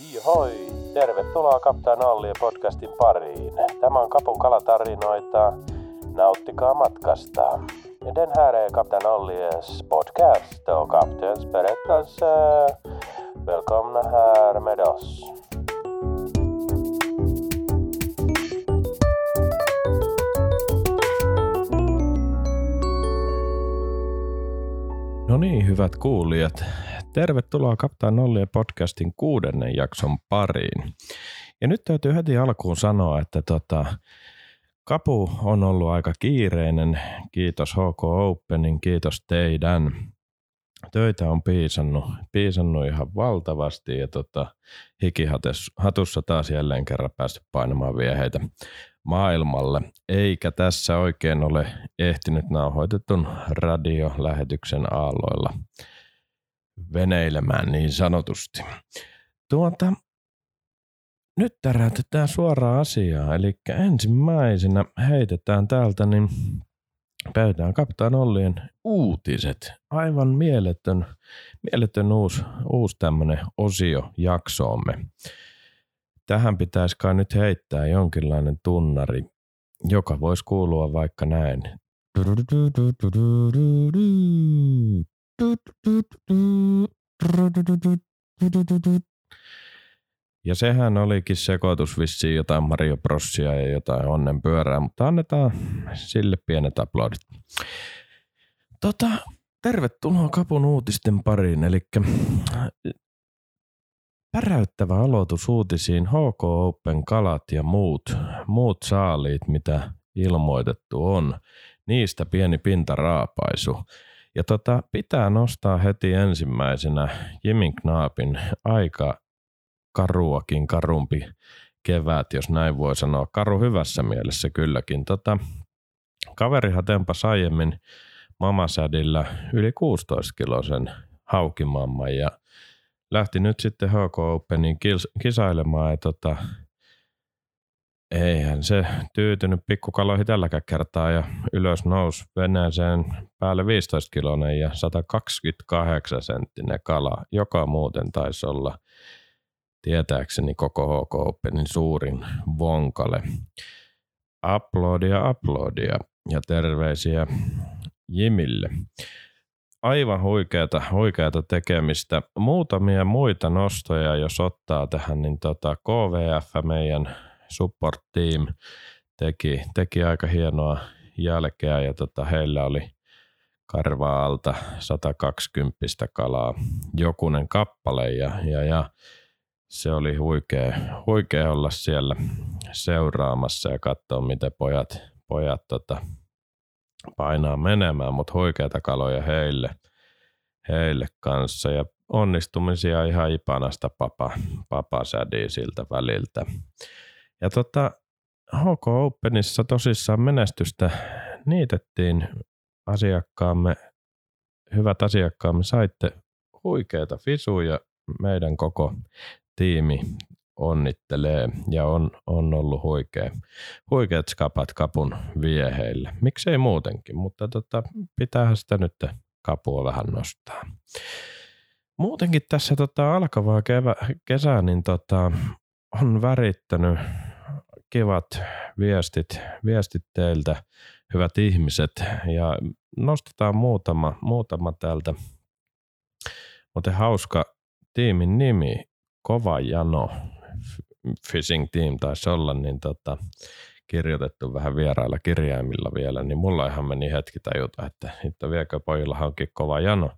Hoi, tervetuloa Kaptaan Allien podcastin pariin. Tämä on Kapun kalatarinoita. Nauttikaa matkasta. Den här är Kapten Ollies podcast och kaptens berättelse. Välkomna här med oss. No niin, hyvät kuulijat. Tervetuloa Kaptaan Nollien podcastin kuudennen jakson pariin. Ja nyt täytyy heti alkuun sanoa, että tota, Kapu on ollut aika kiireinen. Kiitos HK Openin, kiitos teidän. Töitä on piisannut, piisannut ihan valtavasti ja tota, hikihatussa taas jälleen kerran päästy painamaan vieheitä maailmalle, eikä tässä oikein ole ehtinyt nauhoitetun radiolähetyksen aalloilla veneilemään niin sanotusti. Tuota, nyt täräytetään suoraan asiaa, eli ensimmäisenä heitetään täältä niin pöytään Kaptaan Ollien uutiset. Aivan mieletön, mieletön uusi, uusi tämmöinen osio jaksoomme. Tähän pitäisi kai nyt heittää jonkinlainen tunnari, joka voisi kuulua vaikka näin. Ja sehän olikin sekoitus vissiin jotain Mario Brosia ja jotain onnen pyörää, mutta annetaan sille pienet aplodit. Tota, tervetuloa Kapun uutisten pariin, eli päräyttävä aloitus uutisiin HK Open kalat ja muut, muut saaliit, mitä ilmoitettu on. Niistä pieni pintaraapaisu. Ja tota, pitää nostaa heti ensimmäisenä Jimin Knaapin aika karuakin karumpi kevät, jos näin voi sanoa. Karu hyvässä mielessä kylläkin. Tota, kaverihan tempas aiemmin mamasädillä yli 16 kilosen haukimamman ja lähti nyt sitten HK Openin kisailemaan ja tota, eihän se tyytynyt pikkukaloihin tälläkään kertaa ja ylös nousi veneeseen päälle 15 kilonen ja 128 senttinen kala, joka muuten taisi olla tietääkseni koko HK Openin suurin vonkale. Uploadia, uploadia ja terveisiä Jimille aivan huikeata, huikeata tekemistä. Muutamia muita nostoja, jos ottaa tähän, niin tota KVF, meidän support team, teki, teki aika hienoa jälkeä ja tota, heillä oli karvaa alta 120 kalaa jokunen kappale ja, ja, ja se oli huikea, huikea olla siellä seuraamassa ja katsoa, miten pojat, pojat tota, painaa menemään, mutta huikeita kaloja heille, heille kanssa ja onnistumisia ihan ipanasta papa, papa siltä väliltä. Ja tota, HK Openissa tosissaan menestystä niitettiin asiakkaamme, hyvät asiakkaamme, saitte huikeita fisuja meidän koko tiimi onnittelee ja on, on ollut huikea, huikeat skapat kapun vieheille. Miksei muutenkin, mutta tota, pitäähän sitä nyt kapua vähän nostaa. Muutenkin tässä tota, alkavaa kevä, kesää niin tota, on värittänyt kivat viestit, viestit teiltä, hyvät ihmiset, ja nostetaan muutama, muutama täältä. Mutta hauska tiimin nimi, Kova Jano, Fishing Team taisi olla, niin tota, kirjoitettu vähän vierailla kirjaimilla vielä, niin mulla ihan meni hetki tajuta, että että viekö pojilla onkin kova jano,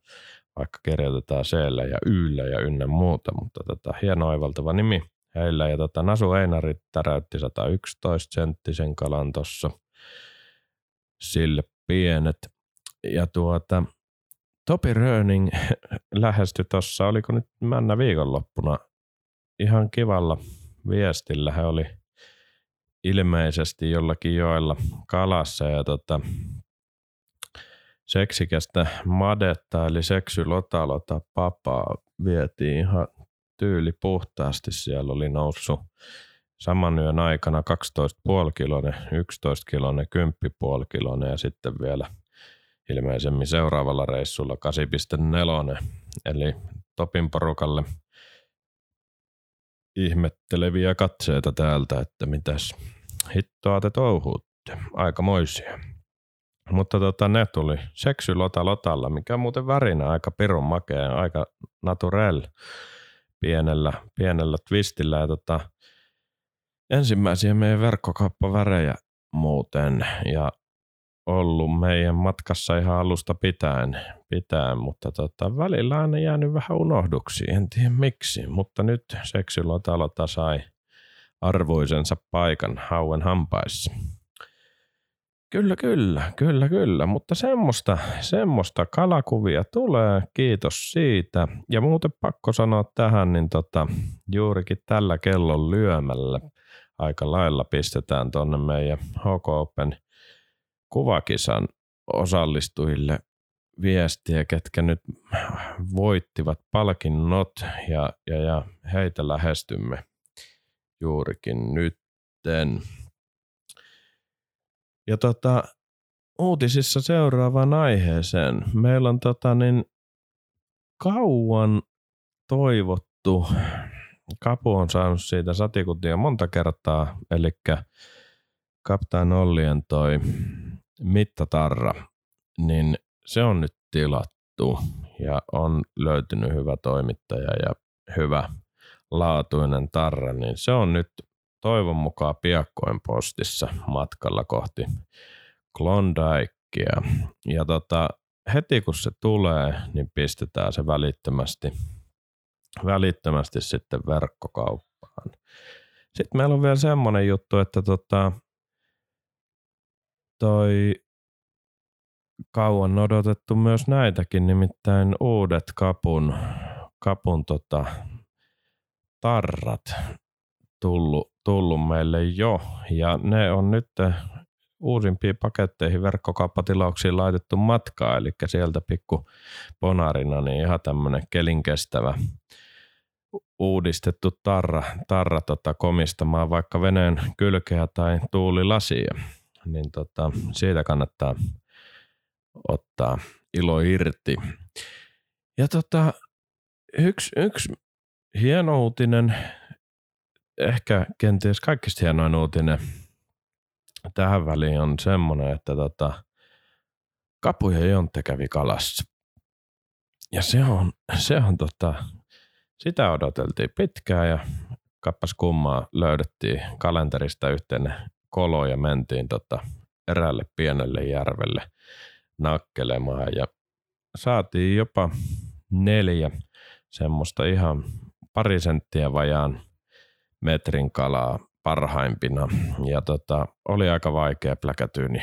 vaikka kirjoitetaan c ja Yllä ja ynnä muuta, mutta tota, hieno oivaltava nimi heillä. Ja tota, Nasu Einari täräytti 111 senttisen kalan tuossa sille pienet. Ja tuota, Topi Röning lähestyi tuossa, oliko nyt männä viikonloppuna ihan kivalla viestillä. He oli ilmeisesti jollakin joella kalassa ja tota, seksikästä madetta eli seksylotalota papaa vietiin ihan tyyli puhtaasti. Siellä oli noussut saman yön aikana 12,5 kilonen, 11 kilonen, 10,5 kilonen ja sitten vielä ilmeisemmin seuraavalla reissulla 8,4. Eli Topin porukalle ihmetteleviä katseita täältä, että mitäs hittoa te touhuutte. Aikamoisia. Mutta tota, ne tuli seksy lota lotalla, mikä on muuten värinä aika pirun makea, aika naturel pienellä, pienellä twistillä. Ja tota, ensimmäisiä meidän verkkokauppavärejä muuten ja ollut meidän matkassa ihan alusta pitäen, pitäen mutta tota, välillä on jäänyt vähän unohduksi, en tiedä miksi, mutta nyt seksilotalota sai arvoisensa paikan hauen hampaissa. Kyllä, kyllä, kyllä, kyllä, mutta semmoista, semmoista kalakuvia tulee, kiitos siitä. Ja muuten pakko sanoa tähän, niin tota, juurikin tällä kellon lyömällä aika lailla pistetään tuonne meidän HK Open kuvakisan osallistujille viestiä, ketkä nyt voittivat palkinnot ja, ja, ja heitä lähestymme juurikin nytten. Ja tota, uutisissa seuraavaan aiheeseen. Meillä on tota niin, kauan toivottu, Kapu on saanut siitä satikutia monta kertaa, eli Kaptaan Ollien toi mittatarra, niin se on nyt tilattu ja on löytynyt hyvä toimittaja ja hyvä laatuinen tarra, niin se on nyt toivon mukaan piakkoin postissa matkalla kohti Klondikea. Ja tota, heti kun se tulee, niin pistetään se välittömästi, välittömästi sitten verkkokauppaan. Sitten meillä on vielä semmoinen juttu, että tota, toi kauan odotettu myös näitäkin, nimittäin uudet kapun, kapun tota, tarrat tullut, tullut meille jo. Ja ne on nyt uusimpiin paketteihin verkkokauppatilouksiin laitettu matkaa, eli sieltä pikku ponarina niin ihan tämmöinen kelinkestävä uudistettu tarra, tarra tota, komistamaan vaikka veneen kylkeä tai tuulilasia, niin tota, siitä kannattaa ottaa ilo irti. Ja tota, yksi, yksi hieno uutinen ehkä kenties kaikista hienoin uutinen tähän väliin on semmoinen, että tota, Kapu ja Jontte kävi kalassa. Ja se on, se on tota, sitä odoteltiin pitkään ja kappas kummaa löydettiin kalenterista yhteinen kolo ja mentiin tota eräälle pienelle järvelle nakkelemaan ja saatiin jopa neljä semmoista ihan pari senttiä vajaan metrin kalaa parhaimpina. Ja tota, oli aika vaikea pläkätyyni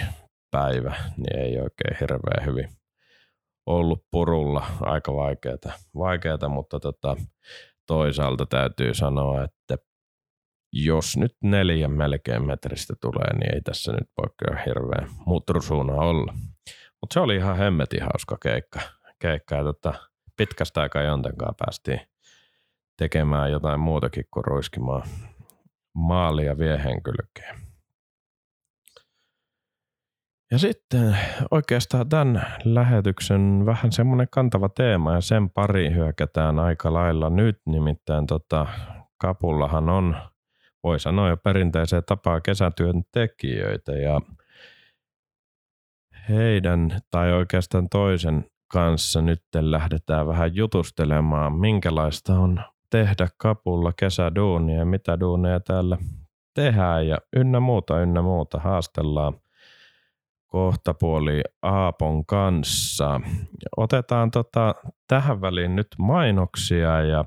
päivä, niin ei oikein hirveän hyvin ollut purulla. Aika vaikeata, vaikeata mutta tota, toisaalta täytyy sanoa, että jos nyt neljä melkein metristä tulee, niin ei tässä nyt voi kyllä hirveän mutrusuuna olla. Mutta se oli ihan hemmetin hauska keikka. keikka ja tota, pitkästä aikaa jontenkaan päästiin tekemään jotain muutakin kuin ruiskimaan maalia viehen kylkeen. Ja sitten oikeastaan tämän lähetyksen vähän semmoinen kantava teema ja sen pari hyökätään aika lailla nyt. Nimittäin tota, Kapullahan on, voi sanoa jo perinteiseen tapaa kesätyön tekijöitä ja heidän tai oikeastaan toisen kanssa nyt lähdetään vähän jutustelemaan, minkälaista on tehdä kapulla kesäduunia ja mitä duuneja täällä tehdään ja ynnä muuta, ynnä muuta haastellaan kohta puoli Aapon kanssa. Otetaan tota, tähän väliin nyt mainoksia ja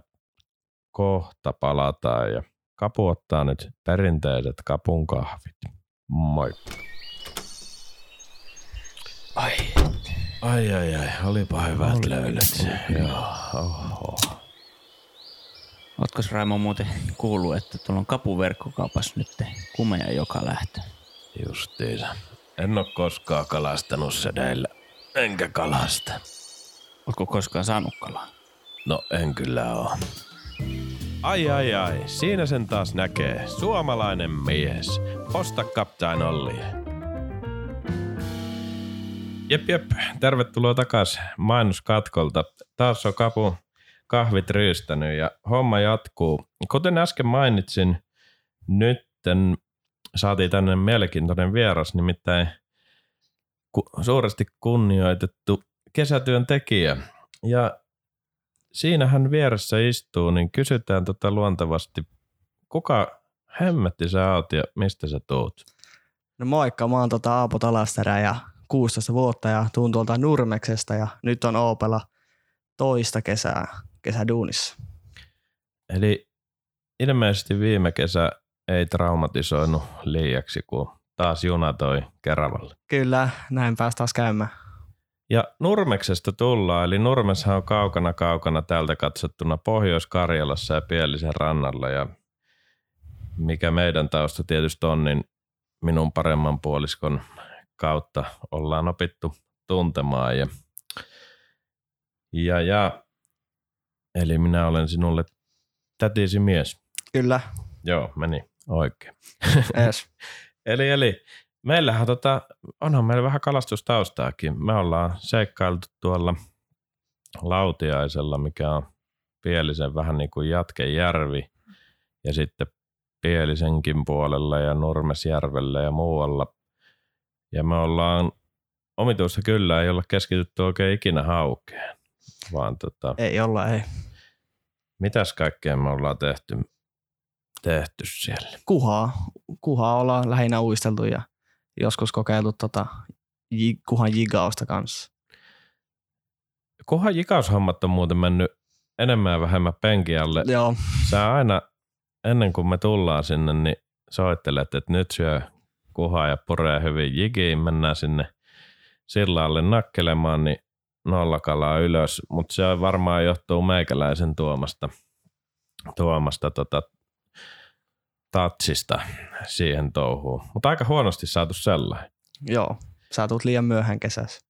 kohta palataan ja Kapu ottaa nyt perinteiset kapun kahvit. Moi. Ai. Ai ai ai, olipa hyvät löydöt. Joo, oho. Ootko Raimo muuten kuullut, että tuolla on kapuverkkokaupas nyt kumeja joka lähtö? Justiinsa. En ole koskaan kalastanut sedeillä. Enkä kalasta. Ootko koskaan saanut kalaa? No en kyllä oo. Ai ai ai, siinä sen taas näkee. Suomalainen mies. Osta Captain Olli. Jep jep, tervetuloa takas mainoskatkolta. Taas on Kapu kahvit ryystänyt ja homma jatkuu. Kuten äsken mainitsin, nytten saatiin tänne mielenkiintoinen vieras, nimittäin ku, suuresti kunnioitettu kesätyön tekijä. Ja siinä hän vieressä istuu, niin kysytään tota luontevasti, kuka hemmetti sä oot ja mistä sä tuut? No moikka, mä oon tota Aapo Talasterä ja 16 vuotta ja tuun tuolta Nurmeksesta ja nyt on Oopella toista kesää kesäduunissa. Eli ilmeisesti viime kesä ei traumatisoinut liiaksi, kun taas juna toi Keravalle. Kyllä, näin päästä taas käymään. Ja Nurmeksesta tullaan, eli Nurmeshan on kaukana kaukana täältä katsottuna Pohjois-Karjalassa ja Pielisen rannalla ja mikä meidän tausta tietysti on, niin minun paremman puoliskon kautta ollaan opittu tuntemaan ja, ja, ja eli minä olen sinulle tätisi mies. Kyllä, Joo, meni oikein. ees. Eli, eli meillähän tota, onhan meillä vähän kalastustaustaakin. Me ollaan seikkailtu tuolla Lautiaisella, mikä on Pielisen vähän niin kuin Jatkejärvi ja sitten Pielisenkin puolella ja Nurmesjärvellä ja muualla. Ja me ollaan omituista kyllä, ei olla keskitytty oikein ikinä haukeen, vaan tota, Ei olla, ei. mitäs kaikkea me ollaan tehty, tehty siellä. Kuhaa. Kuhaa ollaan lähinnä uisteltu ja joskus kokeiltu tota ji- kuhan jigausta kanssa. Kohan jikaushommat on muuten mennyt enemmän ja vähemmän penkin alle. Joo, Sä aina ennen kuin me tullaan sinne, niin soittelet, että nyt syö kuhaa ja puree hyvin jigiin, mennään sinne sillalle nakkelemaan, niin nolla kalaa ylös, mutta se varmaan johtuu meikäläisen tuomasta, tuomasta tota, tatsista siihen touhuun. Mutta aika huonosti saatu sellainen. joo. Sä tulet liian myöhään kesässä.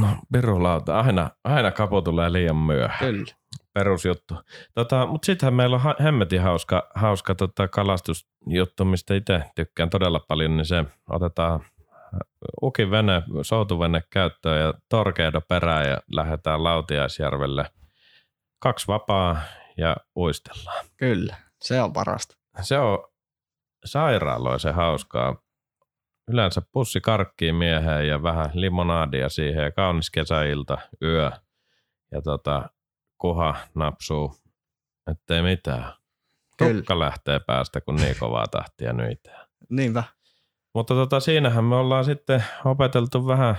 No, pirulauta. Aina, aina kapo tulee liian myöhään. Kyllä. perusjuttu. Tota, Mutta sittenhän meillä on ha- hemmetin hauska, hauska tota kalastusjuttu, mistä itse tykkään todella paljon, niin se otetaan ukin vene, soutuvene käyttöön ja torkeido perään ja lähdetään Lautiaisjärvelle. Kaksi vapaa ja uistellaan. Kyllä, se on parasta. Se on sairaaloisen hauskaa. Yleensä pussi karkkiin mieheen ja vähän limonaadia siihen ja kaunis kesäilta, yö. Ja tota, kuha napsuu, ettei mitään. Kyllä. Tukka lähtee päästä, kun niin kovaa tahtia nyitään. Niinpä. Mutta tota, siinähän me ollaan sitten opeteltu vähän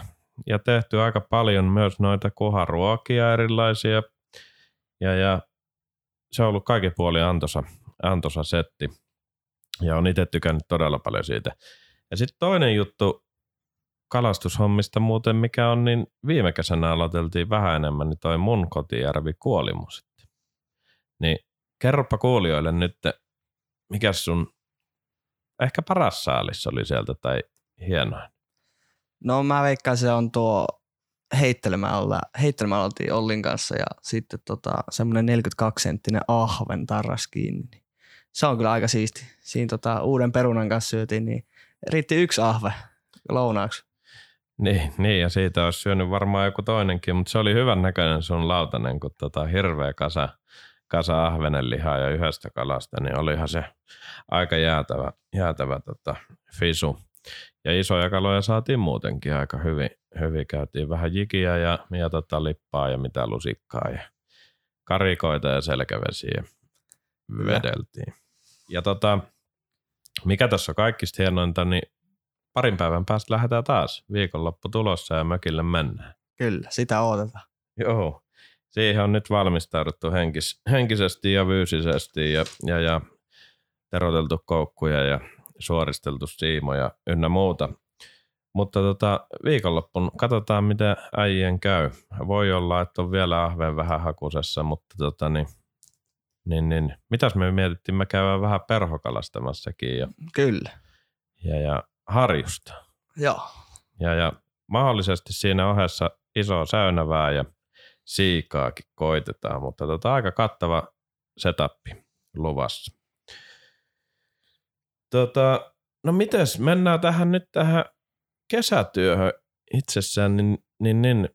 ja tehty aika paljon myös noita kuharuokia erilaisia. Ja, ja se on ollut kaiken puoli antoisa, antoisa setti. Ja on itse tykännyt todella paljon siitä. Ja sitten toinen juttu kalastushommista muuten, mikä on, niin viime kesänä aloiteltiin vähän enemmän, niin toi mun kotijärvi Kuolimu sitten. Niin kerropa kuulijoille nyt, mikä sun ehkä paras saalis oli sieltä tai hienoin. No mä veikkaan se on tuo heittelemällä, heittelemällä oltiin Ollin kanssa ja sitten tota, semmoinen 42 senttinen ahven tarras kiinni. Se on kyllä aika siisti. Siinä tota, uuden perunan kanssa syötiin, niin riitti yksi ahve lounaaksi. Niin, niin, ja siitä olisi syönyt varmaan joku toinenkin, mutta se oli hyvän näköinen sun lautanen, kun tota hirveä kasa, kasa ahvenenlihaa ja yhdestä kalasta, niin olihan se aika jäätävä, jäätävä tota, fisu. Ja isoja kaloja saatiin muutenkin aika hyvin. hyvin. Käytiin vähän jikiä ja, ja tota lippaa ja mitä lusikkaa ja karikoita ja selkävesiä vedeltiin. Ja tota, mikä tässä on kaikista hienointa, niin parin päivän päästä lähdetään taas. Viikonloppu tulossa ja mökille mennään. Kyllä, sitä odotetaan. Joo. Siihen on nyt valmistauduttu henkis, henkisesti ja fyysisesti ja, ja, ja teroteltu koukkuja ja suoristeltu siimoja ynnä muuta. Mutta tota, viikonloppun katsotaan, miten äijien käy. Voi olla, että on vielä ahven vähän hakusessa, mutta tota, niin, niin, niin, mitäs me mietittiin, me käydään vähän perhokalastamassakin ja, Kyllä. ja, ja harjusta. Joo. Ja, ja mahdollisesti siinä ohessa iso säynävää ja siikaakin koitetaan, mutta tota, aika kattava setappi luvassa. Tota, no mites, mennään tähän nyt tähän kesätyöhön itsessään, niin, niin, niin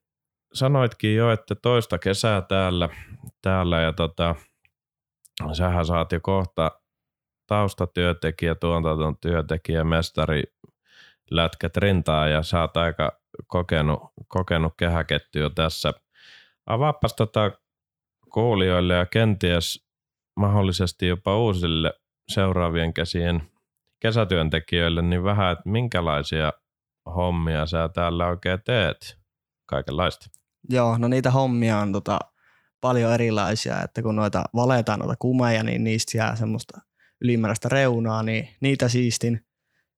sanoitkin jo, että toista kesää täällä, täällä ja tota, sähän saat jo kohta taustatyötekijä, tuotanton työntekijä, mestari, lätkät rintaa ja sä oot aika kokenut, kokenut kehäketty jo tässä. Avaapas tota kuulijoille ja kenties mahdollisesti jopa uusille seuraavien käsien kesätyöntekijöille, niin vähän, että minkälaisia hommia sä täällä oikein teet? Kaikenlaista. Joo, no niitä hommia on tota, paljon erilaisia, että kun noita valetaan noita kumeja, niin niistä jää semmoista ylimääräistä reunaa, niin niitä siistin.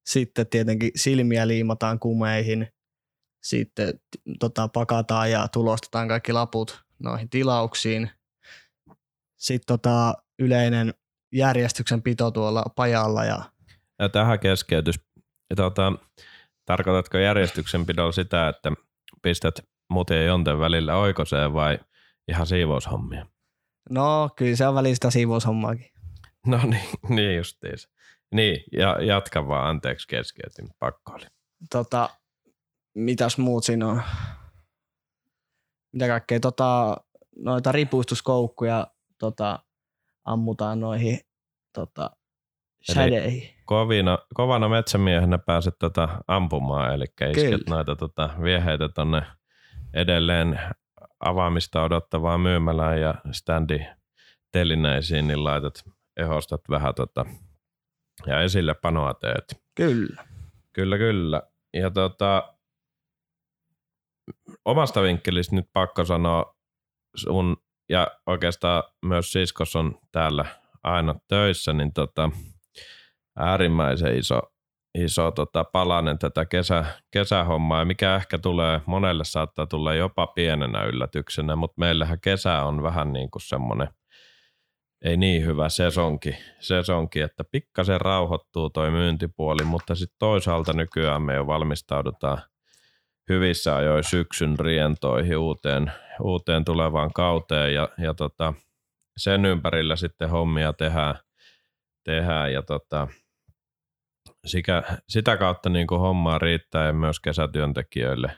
Sitten tietenkin silmiä liimataan kumeihin, sitten tota, pakataan ja tulostetaan kaikki laput noihin tilauksiin. Sitten tota, yleinen järjestyksen pito tuolla pajalla ja Ja tähän keskeytys. Tota, tarkoitatko järjestyksenpidolla sitä, että pistät muuten ja jonten välillä oikoseen vai ihan siivoushommia? no kyllä se on välistä siivoushommaakin. No niin, niin justiinsa. Niin, ja jatka vaan, anteeksi keskeytin, pakko oli. Tota, mitäs muut siinä on? Mitä kaikkea? Tota, noita ripustuskoukkuja tota, ammutaan noihin tota, shadeihin. Kovina, kovana metsämiehenä pääset tota ampumaan, eli isket Kyllä. noita tota vieheitä tonne edelleen avaamista odottavaan myymälään ja standi telineisiin, niin laitat, ehostat vähän tota, ja esille panoa teet. Kyllä. Kyllä, kyllä. Ja tota, omasta vinkkelistä nyt pakko sanoa sun ja oikeastaan myös siskos on täällä aina töissä, niin tota, äärimmäisen iso, iso tota, palanen tätä kesä, kesähommaa, ja mikä ehkä tulee, monelle saattaa tulla jopa pienenä yllätyksenä, mutta meillähän kesä on vähän niin kuin semmoinen ei niin hyvä sesonki, sesonki että pikkasen rauhoittuu toi myyntipuoli, mutta sitten toisaalta nykyään me jo valmistaudutaan hyvissä ajoin syksyn rientoihin uuteen, uuteen tulevaan kauteen ja, ja tota, sen ympärillä sitten hommia tehdään, tehdään ja tota, sikä, sitä kautta niin kuin hommaa riittää ja myös kesätyöntekijöille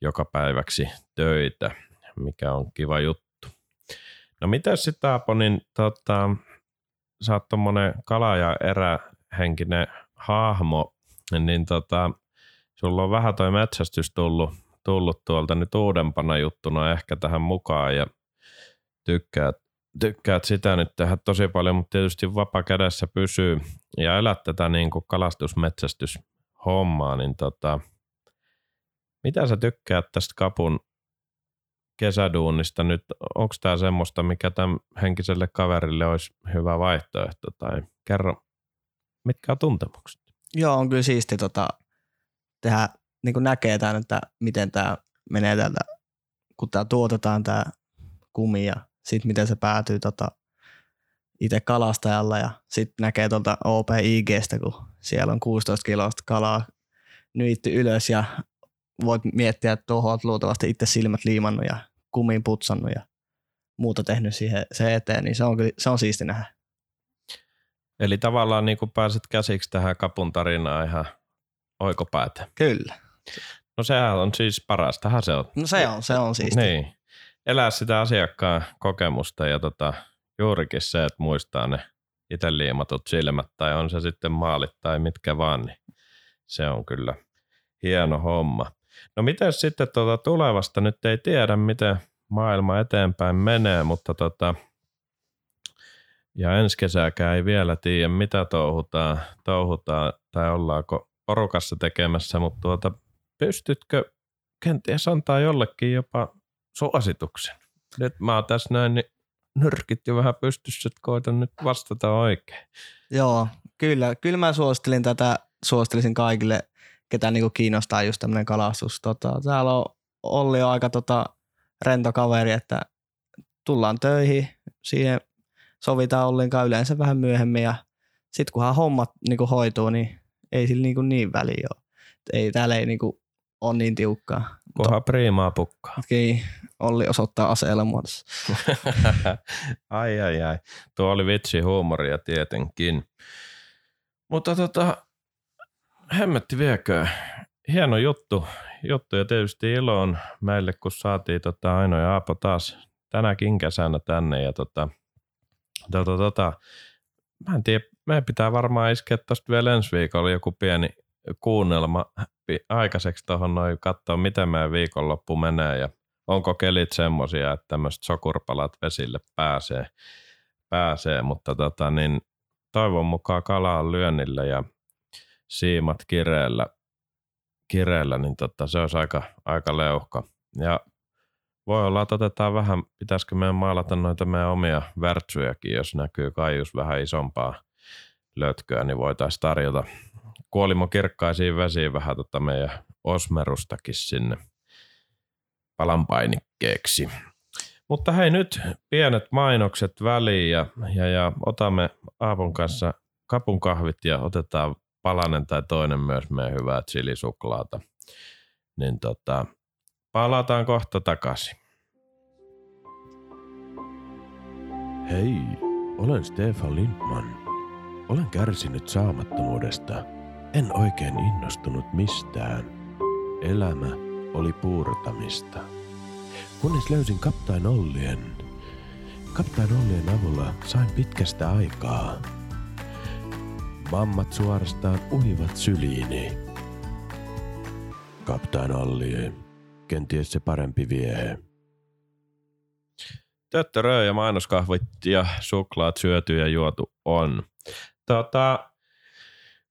joka päiväksi töitä, mikä on kiva juttu. No mitä sitten Aapo, niin tota, sä oot kala- ja erähenkinen hahmo, niin tota, sulla on vähän toi metsästys tullut, tullut tuolta nyt uudempana juttuna ehkä tähän mukaan ja tykkäät, tykkäät sitä nyt tehdä tosi paljon, mutta tietysti vapa kädessä pysyy ja elät tätä niin kuin kalastusmetsästys hommaa, niin tota, mitä sä tykkäät tästä kapun kesäduunista nyt? Onko tämä semmoista, mikä tämän henkiselle kaverille olisi hyvä vaihtoehto? Tai kerro, mitkä on tuntemukset? Joo, on kyllä siisti tota, tehdä, niin kuin näkee tämän, että miten tämä menee täältä, kun tämä tuotetaan tämä kumi ja sitten miten se päätyy tota, itse kalastajalla ja sitten näkee tuolta OPIGstä, kun siellä on 16 kilosta kalaa nyitty ylös ja voit miettiä, että tuohon olet luultavasti itse silmät liimannut ja kumiin putsannut ja muuta tehnyt siihen se eteen, niin se on, kyllä, se on siisti nähdä. Eli tavallaan niin kuin pääset käsiksi tähän kapun tarinaan ihan oikopäätä. Kyllä. No sehän on siis parastahan se on. No se on, se on siisti. Niin. Elää sitä asiakkaan kokemusta ja tota, juurikin se, että muistaa ne itse liimatut silmät tai on se sitten maalit tai mitkä vaan, niin se on kyllä hieno homma. No miten sitten tuota tulevasta, nyt ei tiedä miten maailma eteenpäin menee, mutta tota, ja ensi kesääkään ei vielä tiedä, mitä touhutaan, touhutaan tai ollaanko porukassa tekemässä, mutta tuota, pystytkö kenties antaa jollekin jopa suosituksen? Nyt mä oon tässä näin, niin nyrkit jo vähän pystyssä, että koitan nyt vastata oikein. Joo, kyllä. Kyllä mä suosittelin tätä, suosittelisin kaikille, ketä niinku kiinnostaa just tämmöinen kalastus. Tota, täällä on Olli on aika tota, rento kaveri, että tullaan töihin, siihen sovitaan Ollin kanssa yleensä vähän myöhemmin ja sitten kunhan hommat niinku hoituu, niin ei sillä niinku niin väliä ole. Et Ei, täällä ei niinku ole niin tiukkaa. Kunhan priimaa pukkaa. Toki Olli osoittaa aseella muodossa. ai ai ai. Tuo oli vitsi huumoria tietenkin. Mutta tota, hemmetti viekö. hieno juttu, juttu ja tietysti ilo on meille, kun saatiin tota Aino ja Aapo taas tänäkin kesänä tänne ja tota, tota, tota, mä en tiedä, meidän pitää varmaan iskeä tosta vielä ensi viikolla joku pieni kuunnelma aikaiseksi tuohon noin katsoa, miten meidän viikonloppu menee ja onko kelit semmosia, että tämmöiset sokurpalat vesille pääsee, pääsee mutta tota, niin toivon mukaan kala on lyönnillä ja siimat kireellä, kireellä niin tota, se olisi aika, aika leuhka. Ja voi olla, että otetaan vähän, pitäisikö meidän maalata noita meidän omia värtsyjäkin, jos näkyy kaius vähän isompaa lötköä, niin voitaisiin tarjota kuolimo kirkkaisiin vesiin vähän tota meidän osmerustakin sinne palanpainikkeeksi. Mutta hei nyt pienet mainokset väliin ja, ja, ja otamme Aapon kanssa kapun kahvit ja otetaan palanen tai toinen myös meidän hyvää chilisuklaata. Niin tota, palataan kohta takaisin. Hei, olen Stefan Lindman. Olen kärsinyt saamattomuudesta. En oikein innostunut mistään. Elämä oli puurtamista. Kunnes löysin Kaptain Ollien. Kaptain Ollien avulla sain pitkästä aikaa. Mammat suorastaan uivat syliini. Kaptain Ollie, kenties se parempi vie. Töttörö ja mainoskahvit ja suklaat syöty ja juotu on. Tota,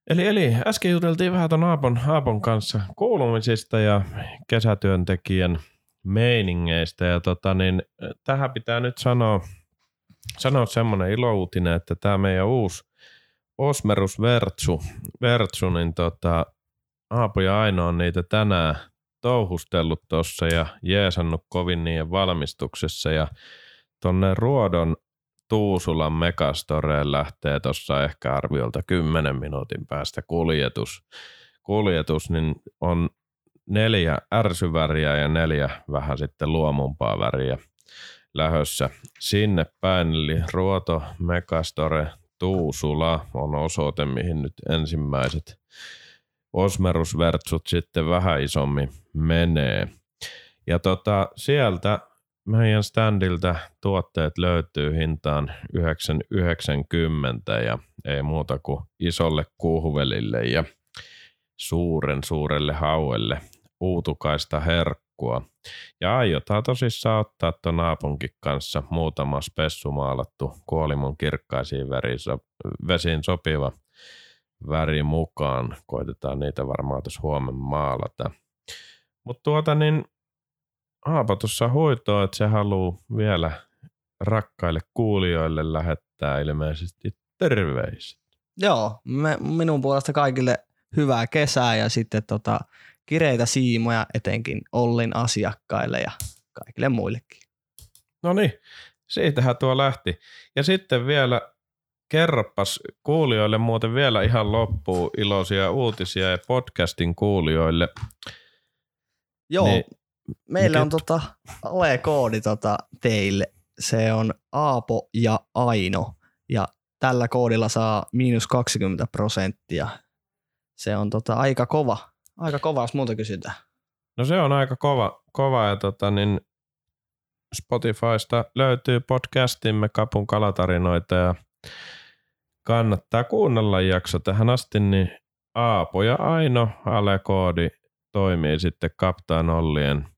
eli, eli äsken juteltiin vähän ton Aapon, Aapon kanssa kuulumisista ja kesätyöntekijän meiningeistä. Ja tota, niin, tähän pitää nyt sanoa, sanoa semmoinen ilouutinen, että tämä meidän uusi Osmerus Vertsu, Vertsu niin tota, Aapo ja Aino on niitä tänään touhustellut tuossa ja jeesannut kovin niiden valmistuksessa ja tonne Ruodon Tuusulan Megastoreen lähtee tuossa ehkä arviolta 10 minuutin päästä kuljetus. Kuljetus niin on neljä ärsyväriä ja neljä vähän sitten luomumpaa väriä lähössä sinne päin. Eli Ruoto, Megastore, Tuusula on osoite, mihin nyt ensimmäiset osmerusvertsut sitten vähän isommin menee. Ja tota, sieltä meidän standilta tuotteet löytyy hintaan 990 ja ei muuta kuin isolle kuuhuvelille ja suuren suurelle hauelle uutukaista herkkua. Ja aiotaan tosissaan ottaa tuon naapunkin kanssa muutama spessu maalattu kuolimon kirkkaisiin vesiin sopiva väri mukaan. Koitetaan niitä varmaan tuossa huomenna maalata. Mutta tuota niin, Aapo tuossa huitoa, että se haluaa vielä rakkaille kuulijoille lähettää ilmeisesti terveiset. Joo, me, minun puolesta kaikille hyvää kesää ja sitten tota, kireitä siimoja etenkin Ollin asiakkaille ja kaikille muillekin. No niin, siitähän tuo lähti. Ja sitten vielä kerropas kuulijoille muuten vielä ihan loppuun iloisia uutisia ja podcastin kuulijoille. Joo, niin, meillä on tota ale-koodi tota teille. Se on Aapo ja Aino ja tällä koodilla saa miinus 20 prosenttia. Se on tota aika kova, aika kova, jos muuta kysytään. No se on aika kova, kova ja tota niin Spotifysta löytyy podcastimme Kapun kalatarinoita ja kannattaa kuunnella jakso tähän asti, niin Aapo ja Aino alekoodi toimii sitten Kaptaan Ollien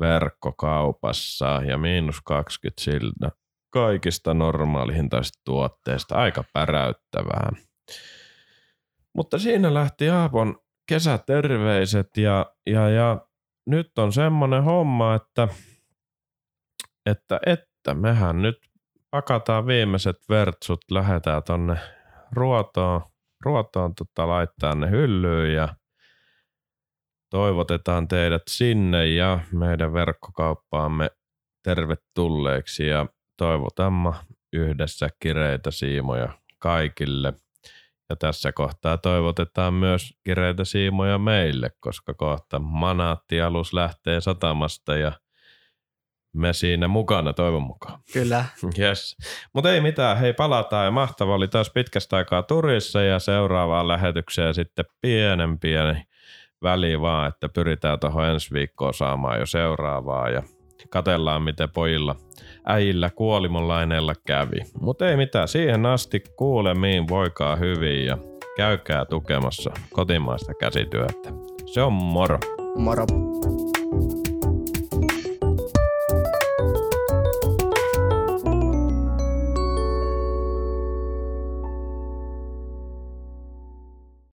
verkkokaupassa ja miinus 20 siltä kaikista normaalihintaisista tuotteista. Aika päräyttävää. Mutta siinä lähti Aapon kesäterveiset ja, ja, ja nyt on semmoinen homma, että, että, että mehän nyt pakataan viimeiset vertsut, lähetään tonne ruotoon, ruotoon tota, laittaa ne hyllyyn ja toivotetaan teidät sinne ja meidän verkkokauppaamme tervetulleeksi ja toivotamme yhdessä kireitä siimoja kaikille. Ja tässä kohtaa toivotetaan myös kireitä siimoja meille, koska kohta manaattialus lähtee satamasta ja me siinä mukana toivon mukaan. Kyllä. Yes. Mutta ei mitään, hei palataan ja mahtava oli taas pitkästä aikaa turissa ja seuraavaan lähetykseen sitten pienen pieni väliin vaan, että pyritään tuohon ensi viikkoon saamaan jo seuraavaa ja katellaan miten pojilla äijillä kuolimonlaineella kävi. Mutta ei mitään, siihen asti kuulemiin voikaa hyvin ja käykää tukemassa kotimaista käsityötä. Se on moro. Moro.